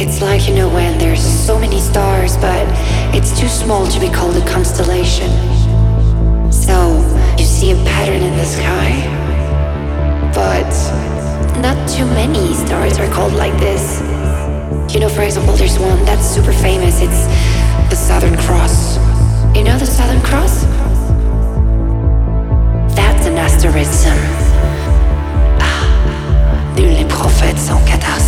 It's like, you know, when there's so many stars, but it's too small to be called a constellation. So you see a pattern in the sky, but not too many stars are called like this. You know, for example, there's one that's super famous. It's the Southern Cross. You know the Southern Cross? That's an asterism. Ah, nul les prophètes sans catastrophe.